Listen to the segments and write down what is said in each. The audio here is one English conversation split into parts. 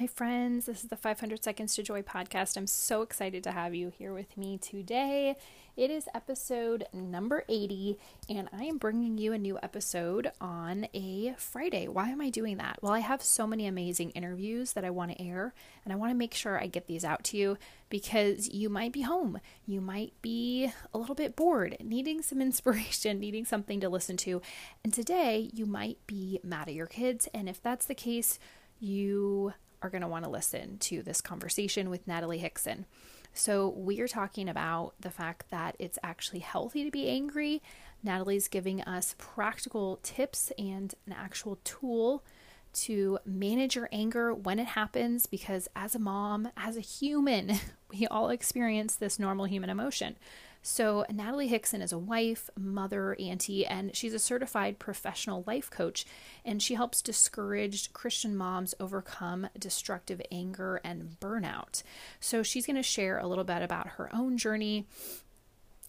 Hi, friends. This is the 500 Seconds to Joy podcast. I'm so excited to have you here with me today. It is episode number 80, and I am bringing you a new episode on a Friday. Why am I doing that? Well, I have so many amazing interviews that I want to air, and I want to make sure I get these out to you because you might be home. You might be a little bit bored, needing some inspiration, needing something to listen to. And today, you might be mad at your kids, and if that's the case, you are going to want to listen to this conversation with Natalie Hixson. So, we are talking about the fact that it's actually healthy to be angry. Natalie's giving us practical tips and an actual tool to manage your anger when it happens because, as a mom, as a human, we all experience this normal human emotion. So, Natalie Hixson is a wife, mother, auntie, and she's a certified professional life coach. And she helps discouraged Christian moms overcome destructive anger and burnout. So, she's going to share a little bit about her own journey.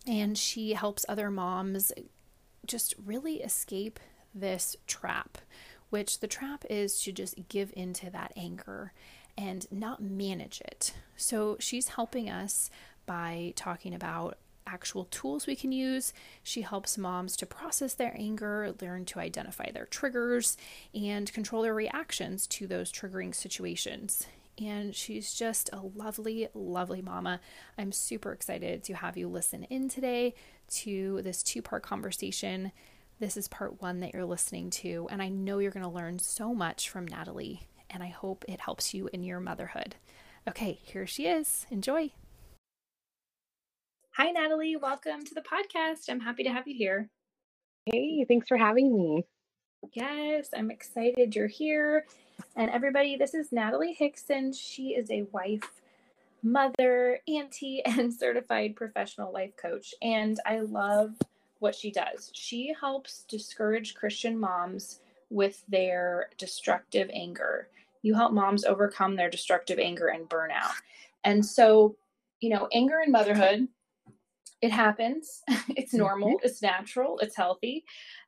And she helps other moms just really escape this trap, which the trap is to just give into that anger and not manage it. So, she's helping us by talking about actual tools we can use. She helps moms to process their anger, learn to identify their triggers, and control their reactions to those triggering situations. And she's just a lovely, lovely mama. I'm super excited to have you listen in today to this two part conversation. This is part one that you're listening to, and I know you're going to learn so much from Natalie, and I hope it helps you in your motherhood. Okay, here she is. Enjoy. Hi, Natalie. Welcome to the podcast. I'm happy to have you here. Hey, thanks for having me. Yes, I'm excited you're here. And everybody, this is Natalie Hixson. She is a wife, mother, auntie, and certified professional life coach. And I love what she does. She helps discourage Christian moms with their destructive anger. You help moms overcome their destructive anger and burnout. And so, you know, anger in motherhood it happens. it's normal, mm-hmm. it's natural, it's healthy.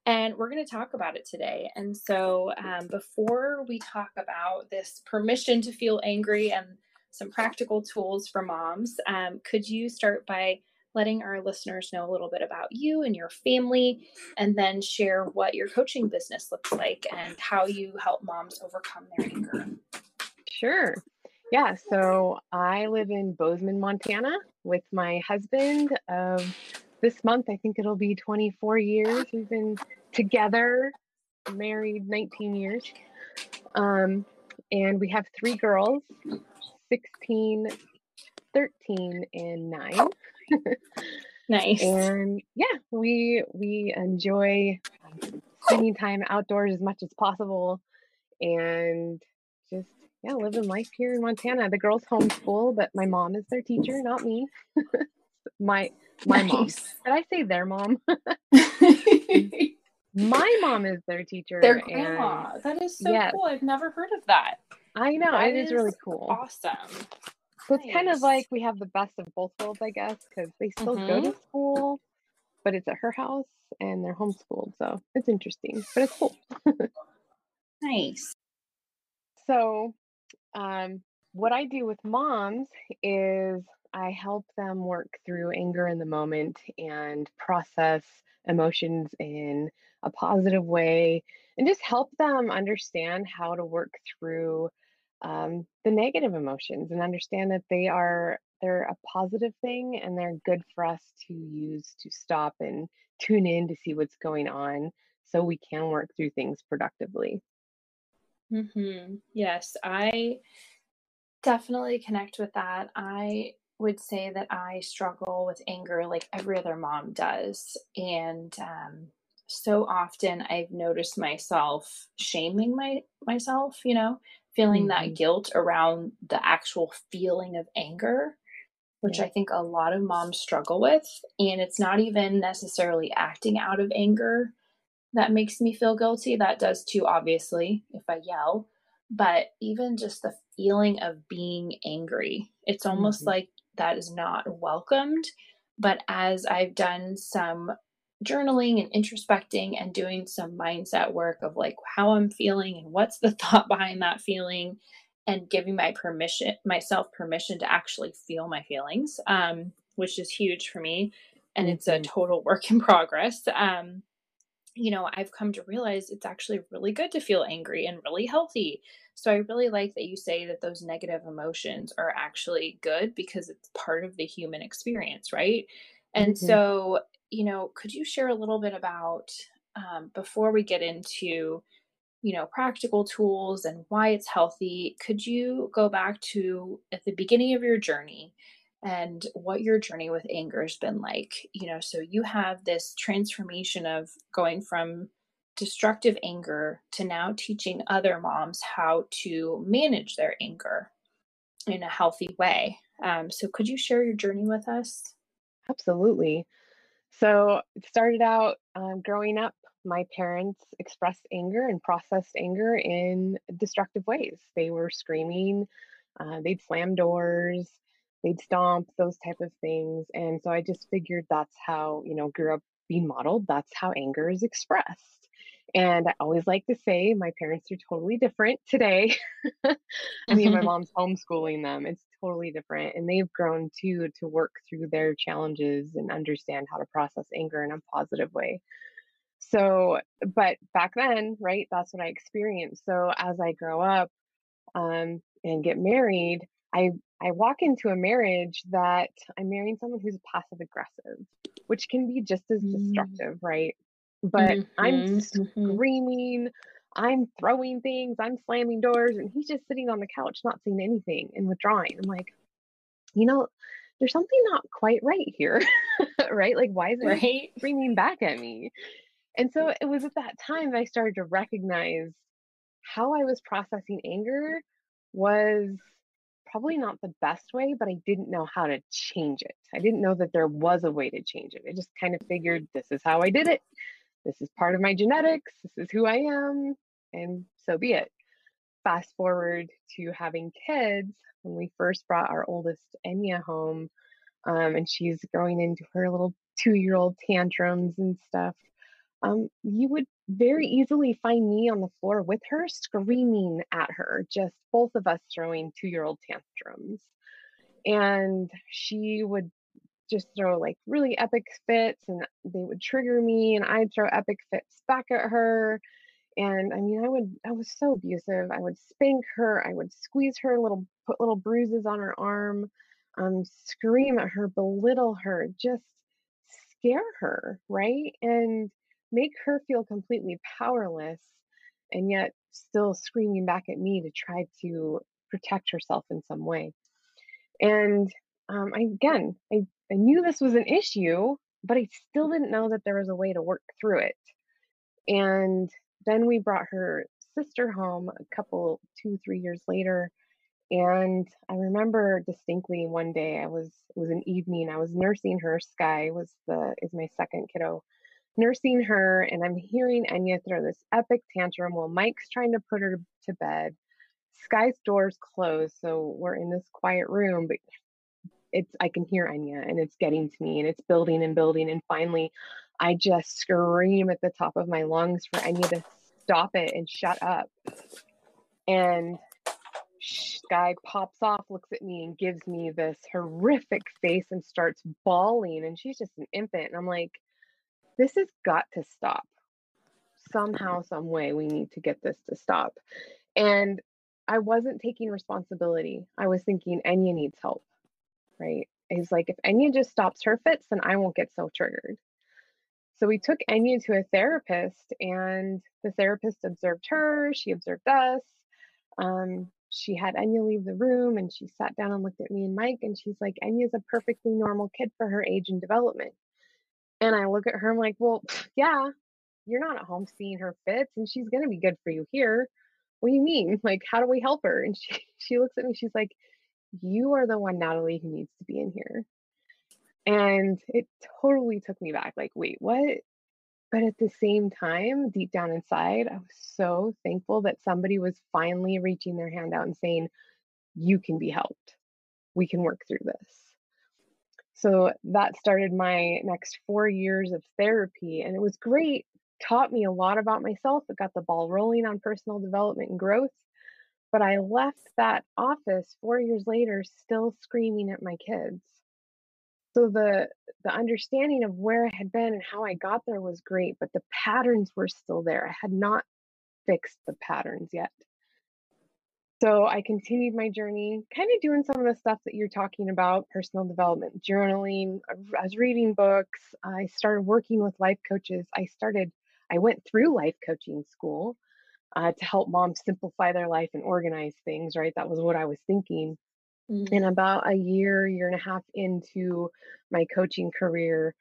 And we're going to talk about it today. And so, um, before we talk about this permission to feel angry and some practical tools for moms, um, could you start by letting our listeners know a little bit about you and your family, and then share what your coaching business looks like and how you help moms overcome their anger? Sure. Yeah, so I live in Bozeman, Montana with my husband of this month. I think it'll be 24 years. We've been together, married 19 years. Um, and we have three girls 16, 13, and 9. nice. And yeah, we we enjoy spending time outdoors as much as possible and just yeah, living life here in Montana. The girls homeschool, but my mom is their teacher, not me. my my nice. mom. Did I say their mom? my mom is their teacher. Their grandma. And, that is so yes. cool. I've never heard of that. I know. That it is, is really cool. Awesome. So nice. it's kind of like we have the best of both worlds, I guess, because they still mm-hmm. go to mm-hmm. school, but it's at her house and they're homeschooled. So it's interesting, but it's cool. nice. So um, what I do with moms is I help them work through anger in the moment and process emotions in a positive way and just help them understand how to work through um, the negative emotions and understand that they are they're a positive thing and they're good for us to use to stop and tune in to see what's going on so we can work through things productively Mm-hmm. Yes, I definitely connect with that. I would say that I struggle with anger like every other mom does. And um, so often I've noticed myself shaming my myself, you know, feeling mm-hmm. that guilt around the actual feeling of anger, which. I think a lot of moms struggle with. And it's not even necessarily acting out of anger that makes me feel guilty. That does too, obviously, if I yell. But even just the feeling of being angry, it's almost mm-hmm. like that is not welcomed. But as I've done some journaling and introspecting and doing some mindset work of like how I'm feeling and what's the thought behind that feeling, and giving my permission myself permission to actually feel my feelings um, which is huge for me and it's a mm-hmm. total work in progress um, you know i've come to realize it's actually really good to feel angry and really healthy so i really like that you say that those negative emotions are actually good because it's part of the human experience right and mm-hmm. so you know could you share a little bit about um, before we get into you know practical tools and why it's healthy could you go back to at the beginning of your journey and what your journey with anger has been like you know so you have this transformation of going from destructive anger to now teaching other moms how to manage their anger in a healthy way. Um, so could you share your journey with us? Absolutely. So it started out um, growing up my parents expressed anger and processed anger in destructive ways. They were screaming, uh, they'd slam doors, they'd stomp, those type of things. And so I just figured that's how, you know, grew up being modeled. That's how anger is expressed. And I always like to say my parents are totally different today. I mean, my mom's homeschooling them. It's totally different. And they've grown too to work through their challenges and understand how to process anger in a positive way. So, but back then, right, that's what I experienced. So as I grow up um, and get married, I I walk into a marriage that I'm marrying someone who's passive aggressive, which can be just as mm. destructive, right? But mm-hmm, I'm mm-hmm. screaming, I'm throwing things, I'm slamming doors, and he's just sitting on the couch, not saying anything and withdrawing. I'm like, you know, there's something not quite right here, right? Like, why is it right? screaming back at me? And so it was at that time that I started to recognize how I was processing anger was probably not the best way, but I didn't know how to change it. I didn't know that there was a way to change it. I just kind of figured this is how I did it. This is part of my genetics. This is who I am. And so be it. Fast forward to having kids. When we first brought our oldest Enya home, um, and she's growing into her little two year old tantrums and stuff um, you would very easily find me on the floor with her screaming at her, just both of us throwing two year old tantrums. And she would just throw like really epic fits and they would trigger me and I'd throw epic fits back at her. And I mean, I would, I was so abusive. I would spank her, I would squeeze her little, put little bruises on her arm, um, scream at her, belittle her, just scare her, right? And make her feel completely powerless and yet still screaming back at me to try to protect herself in some way. And um, I, again, I, I knew this was an issue, but I still didn't know that there was a way to work through it. And then we brought her sister home a couple, two, three years later. And I remember distinctly one day I was it was an evening I was nursing her. Sky was the is my second kiddo, nursing her, and I'm hearing Enya throw this epic tantrum while Mike's trying to put her to bed. Sky's door's closed, so we're in this quiet room, but it's I can hear Enya and it's getting to me and it's building and building. And finally, I just scream at the top of my lungs for Enya to stop it and shut up. And Sky pops off, looks at me, and gives me this horrific face and starts bawling. And she's just an infant. And I'm like, this has got to stop. Somehow some way we need to get this to stop. And i wasn't taking responsibility. I was thinking enya needs help right? He's like if enya just stops her fits then i won't get so triggered so we took enya to a therapist and the therapist observed her she observed us. Um, she had enya leave the room and she sat down and looked at me and mike and she's like enya's a perfectly normal kid for her age and development and I look at her, I'm like, well, yeah, you're not at home seeing her fits and she's going to be good for you here. What do you mean? Like, how do we help her? And she, she looks at me, she's like, you are the one, Natalie, who needs to be in here. And it totally took me back. Like, wait, what? But at the same time, deep down inside, I was so thankful that somebody was finally reaching their hand out and saying, you can be helped. We can work through this. So that started my next four years of therapy, and it was great. Taught me a lot about myself. It got the ball rolling on personal development and growth. But I left that office four years later still screaming at my kids. So the the understanding of where I had been and how I got there was great, but the patterns were still there. I had not fixed the patterns yet. So I continued my journey, kind of doing some of the stuff that you're talking about personal development, journaling. I was reading books. I started working with life coaches. I started, I went through life coaching school uh, to help moms simplify their life and organize things, right? That was what I was thinking. Mm-hmm. And about a year, year and a half into my coaching career,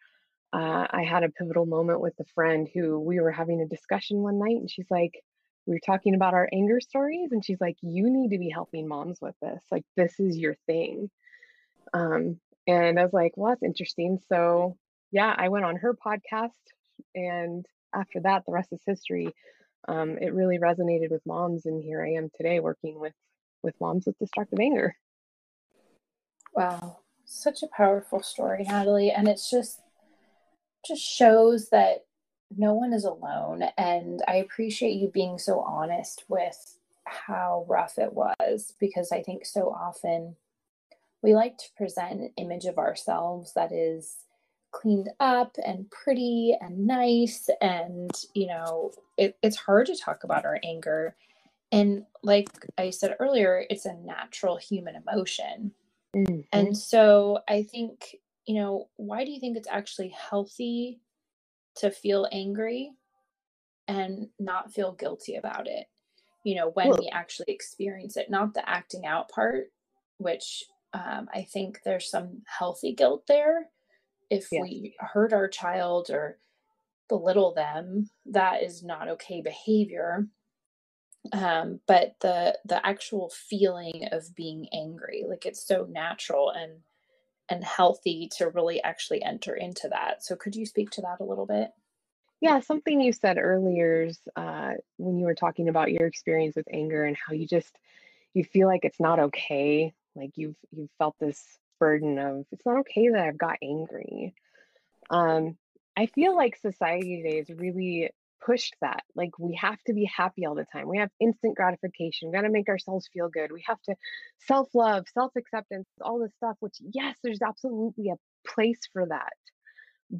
uh, I had a pivotal moment with a friend who we were having a discussion one night, and she's like, we were talking about our anger stories and she's like you need to be helping moms with this like this is your thing. Um and i was like well that's interesting. So yeah i went on her podcast and after that the rest is history. Um, it really resonated with moms and here i am today working with with moms with destructive anger. Wow such a powerful story natalie and it's just just shows that no one is alone. And I appreciate you being so honest with how rough it was because I think so often we like to present an image of ourselves that is cleaned up and pretty and nice. And, you know, it, it's hard to talk about our anger. And like I said earlier, it's a natural human emotion. Mm-hmm. And so I think, you know, why do you think it's actually healthy to feel angry and not feel guilty about it you know when we actually experience it not the acting out part which um, i think there's some healthy guilt there if yeah. we hurt our child or belittle them that is not okay behavior um, but the the actual feeling of being angry like it's so natural and and healthy to really actually enter into that. So, could you speak to that a little bit? Yeah, something you said earlier uh, when you were talking about your experience with anger and how you just you feel like it's not okay. Like you've you've felt this burden of it's not okay that I've got angry. Um, I feel like society today is really pushed that. Like we have to be happy all the time. We have instant gratification. We got to make ourselves feel good. We have to self love, self acceptance, all this stuff, which, yes, there's absolutely a place for that.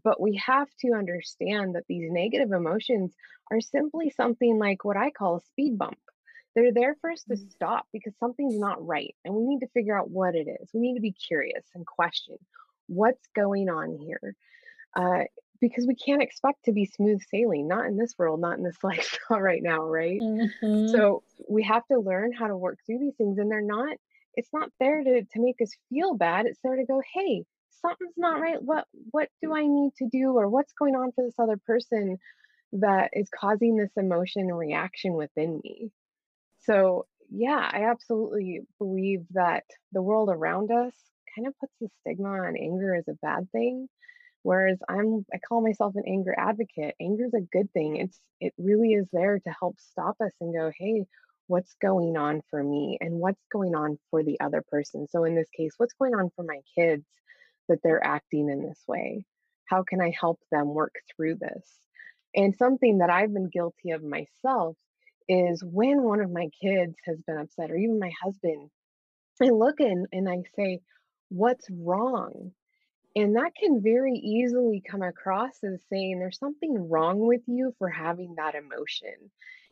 But we have to understand that these negative emotions are simply something like what I call a speed bump. They're there for us to mm. stop because something's not right. And we need to figure out what it is. We need to be curious and question what's going on here. Uh, because we can't expect to be smooth sailing, not in this world, not in this lifestyle right now, right? Mm-hmm. So we have to learn how to work through these things, and they're not. It's not there to to make us feel bad. It's there to go, hey, something's not right. What what do I need to do, or what's going on for this other person that is causing this emotion and reaction within me? So yeah, I absolutely believe that the world around us kind of puts the stigma on anger as a bad thing Whereas I'm I call myself an anger advocate. Anger is a good thing. It's it really is there to help stop us and go, "Hey, what's going on for me and what's going on for the other person?" So in this case, what's going on for my kids that they're acting in this way? How can I help them work through this? And something that I've been guilty of myself is when one of my kids has been upset or even my husband, I look in and I say, "What's wrong?" And that can very easily come across as saying there's something wrong with you for having that emotion.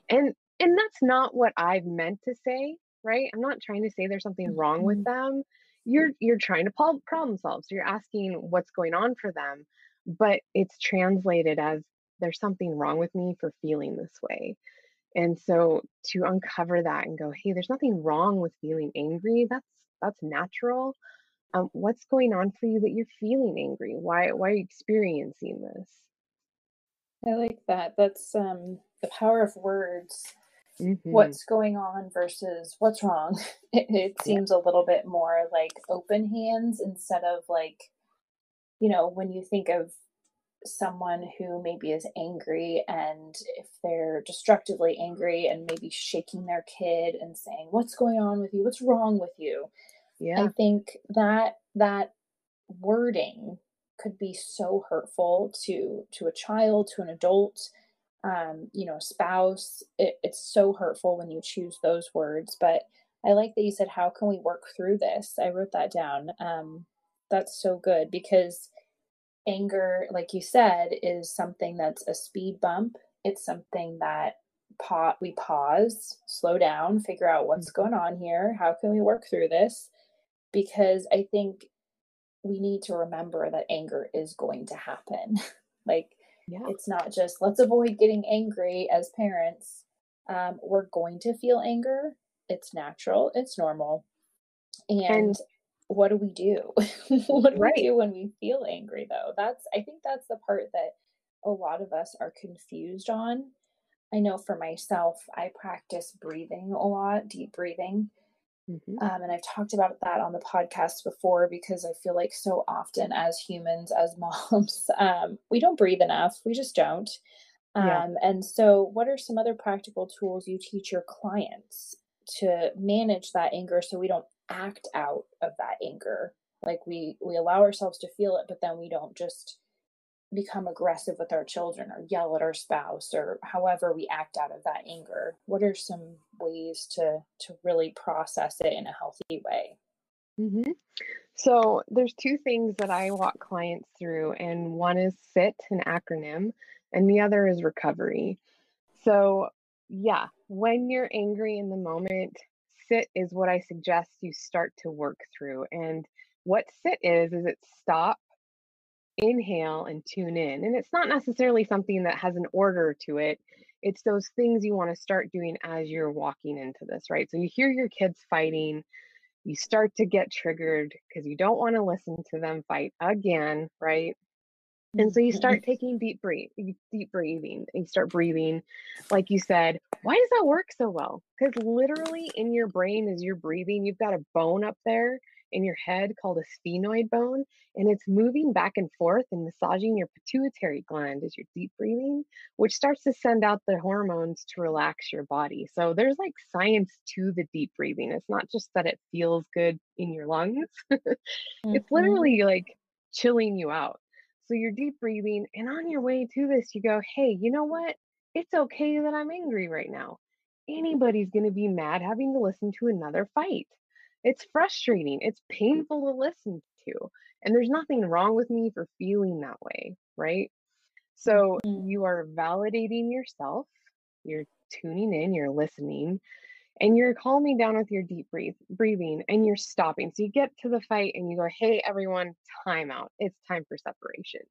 And and that's not what I've meant to say, right? I'm not trying to say there's something wrong with mm-hmm. them. You're you're trying to problem solve. So you're asking what's going on for them, but it's translated as there's something wrong with me for feeling this way. And so to uncover that and go, hey, there's nothing wrong with feeling angry. That's that's natural um, what's going on for you that you're feeling angry? Why why are you experiencing this? I like that. That's um the power of words. Mm-hmm. what's going on versus what's wrong. It, it seems yeah. a little bit more like open hands instead of like you know when you think of someone who maybe is angry and if they're destructively angry and maybe shaking their kid and saying what's going on with you? What's wrong with you yeah. I think that that wording could be so hurtful to to a child, to an adult. um, you know, spouse. It, it's so hurtful when you choose those words. But I like that you said, How can we work through this? I wrote that down. Um, that's so good because anger, like you said, is something that's a speed bump. It's something that pa- we pause, slow down, figure out what's mm-hmm. going on here. How can we work through this? Because I think we need to remember that anger is going to happen. like, yeah. it's not just let's avoid getting angry as parents. Um, we're going to feel anger. It's natural, it's normal. And, and what do we do? what do right. we do when we feel angry though? That's I think that's the part that a lot of us are confused on. I know for myself, I practice breathing a lot, deep breathing. Mm-hmm. Um, and I've talked about that on the podcast before because I feel like so often as humans, as moms, um, we don't breathe enough. We just don't. Um, yeah. And so, what are some other practical tools you teach your clients to manage that anger so we don't act out of that anger? Like we we allow ourselves to feel it, but then we don't just become aggressive with our children or yell at our spouse or however we act out of that anger what are some ways to to really process it in a healthy way mm-hmm. so there's two things that i walk clients through and one is sit an acronym and the other is recovery so yeah when you're angry in the moment sit is what i suggest you start to work through and what sit is is it stop inhale and tune in. And it's not necessarily something that has an order to it. It's those things you want to start doing as you're walking into this, right? So you hear your kids fighting, you start to get triggered because you don't want to listen to them fight again, right? And so you mm-hmm. start taking deep breath, deep breathing. You start breathing, like you said. Why does that work so well? Because literally in your brain, as you're breathing, you've got a bone up there in your head called a sphenoid bone, and it's moving back and forth and massaging your pituitary gland as you're deep breathing, which starts to send out the hormones to relax your body. So there's like science to the deep breathing. It's not just that it feels good in your lungs, mm-hmm. it's literally like chilling you out. So you're deep breathing, and on your way to this, you go, hey, you know what? It's okay that I'm angry right now. Anybody's going to be mad having to listen to another fight. It's frustrating. It's painful to listen to. And there's nothing wrong with me for feeling that way, right? So mm-hmm. you are validating yourself, you're tuning in, you're listening, and you're calming down with your deep breathe, breathing and you're stopping. So you get to the fight and you go, hey, everyone, time out. It's time for separation.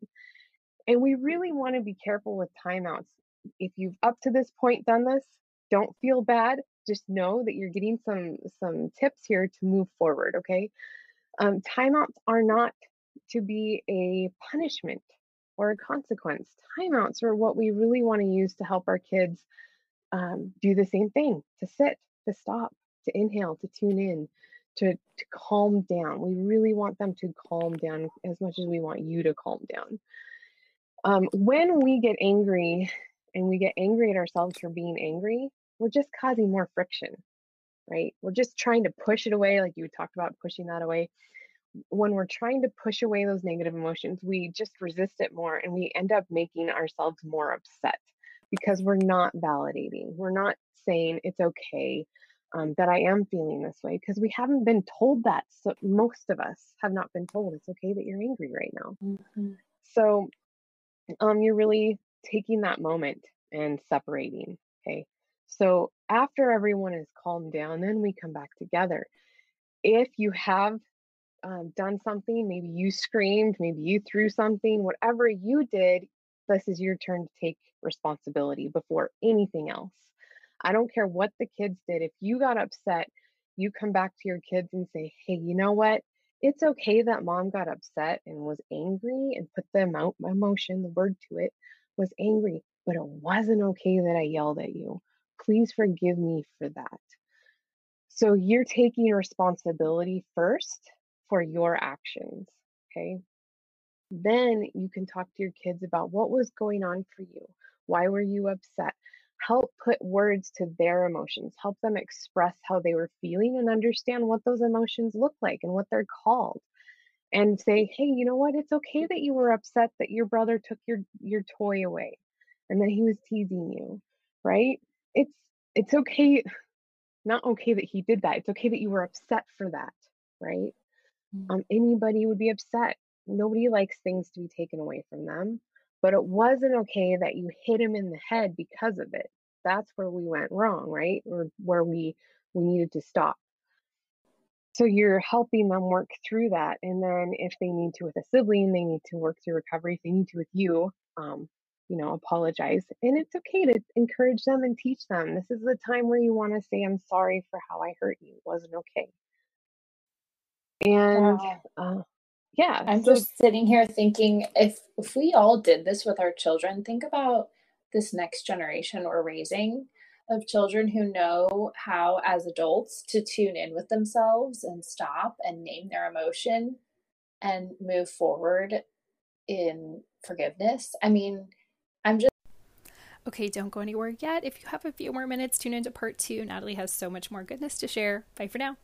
And we really want to be careful with timeouts. If you've up to this point done this, don't feel bad just know that you're getting some some tips here to move forward okay? Um, timeouts are not to be a punishment or a consequence. Timeouts are what we really want to use to help our kids um, do the same thing to sit to stop to inhale to tune in to, to calm down. We really want them to calm down as much as we want you to calm down. Um, when we get angry and we get angry at ourselves for being angry we're just causing more friction, right? We're just trying to push it away, like you talked about pushing that away. When we're trying to push away those negative emotions, we just resist it more and we end up making ourselves more upset because we're not validating. We're not saying it's okay um, that I am feeling this way because we haven't been told that. So most of us have not been told it's okay that you're angry right now. Mm-hmm. So um, you're really taking that moment and separating. Okay, so after everyone is calmed down, then we come back together. If you have um, done something, maybe you screamed, maybe you threw something, whatever you did, this is your turn to take responsibility before anything else. I don't care what the kids did. If you got upset, you come back to your kids and say, hey, you know what? It's okay that mom got upset and was angry and put the amount, emotion, the word to it, was angry, but it wasn't okay that I yelled at you please forgive me for that. So you're taking responsibility first for your actions. Okay. Then you can talk to your kids about what was going on for you. Why were you upset? Help put words to their emotions. Help them express how they were feeling and understand what those emotions look like and what they're called. And say, hey, you know what? It's okay that you were upset that your brother took your, your toy away. and that he was teasing you, right? It's it's okay not okay that he did that. It's okay that you were upset for that, right? Mm-hmm. Um, anybody would be upset. Nobody likes things to be taken away from them, but it wasn't okay that you hit him in the head because of it. That's where we went wrong, right? Or where we we needed to stop. So you're helping them work through that, and then if they need to with a sibling, they need to work through recovery. If they need to with you, um, you know, apologize. And it's okay to encourage them and teach them. This is the time where you want to say, I'm sorry for how I hurt you. It wasn't okay. And wow. uh, yeah. I'm so, just sitting here thinking if if we all did this with our children, think about this next generation we're raising of children who know how as adults to tune in with themselves and stop and name their emotion and move forward in forgiveness. I mean, I'm just. Okay, don't go anywhere yet. If you have a few more minutes, tune into part two. Natalie has so much more goodness to share. Bye for now.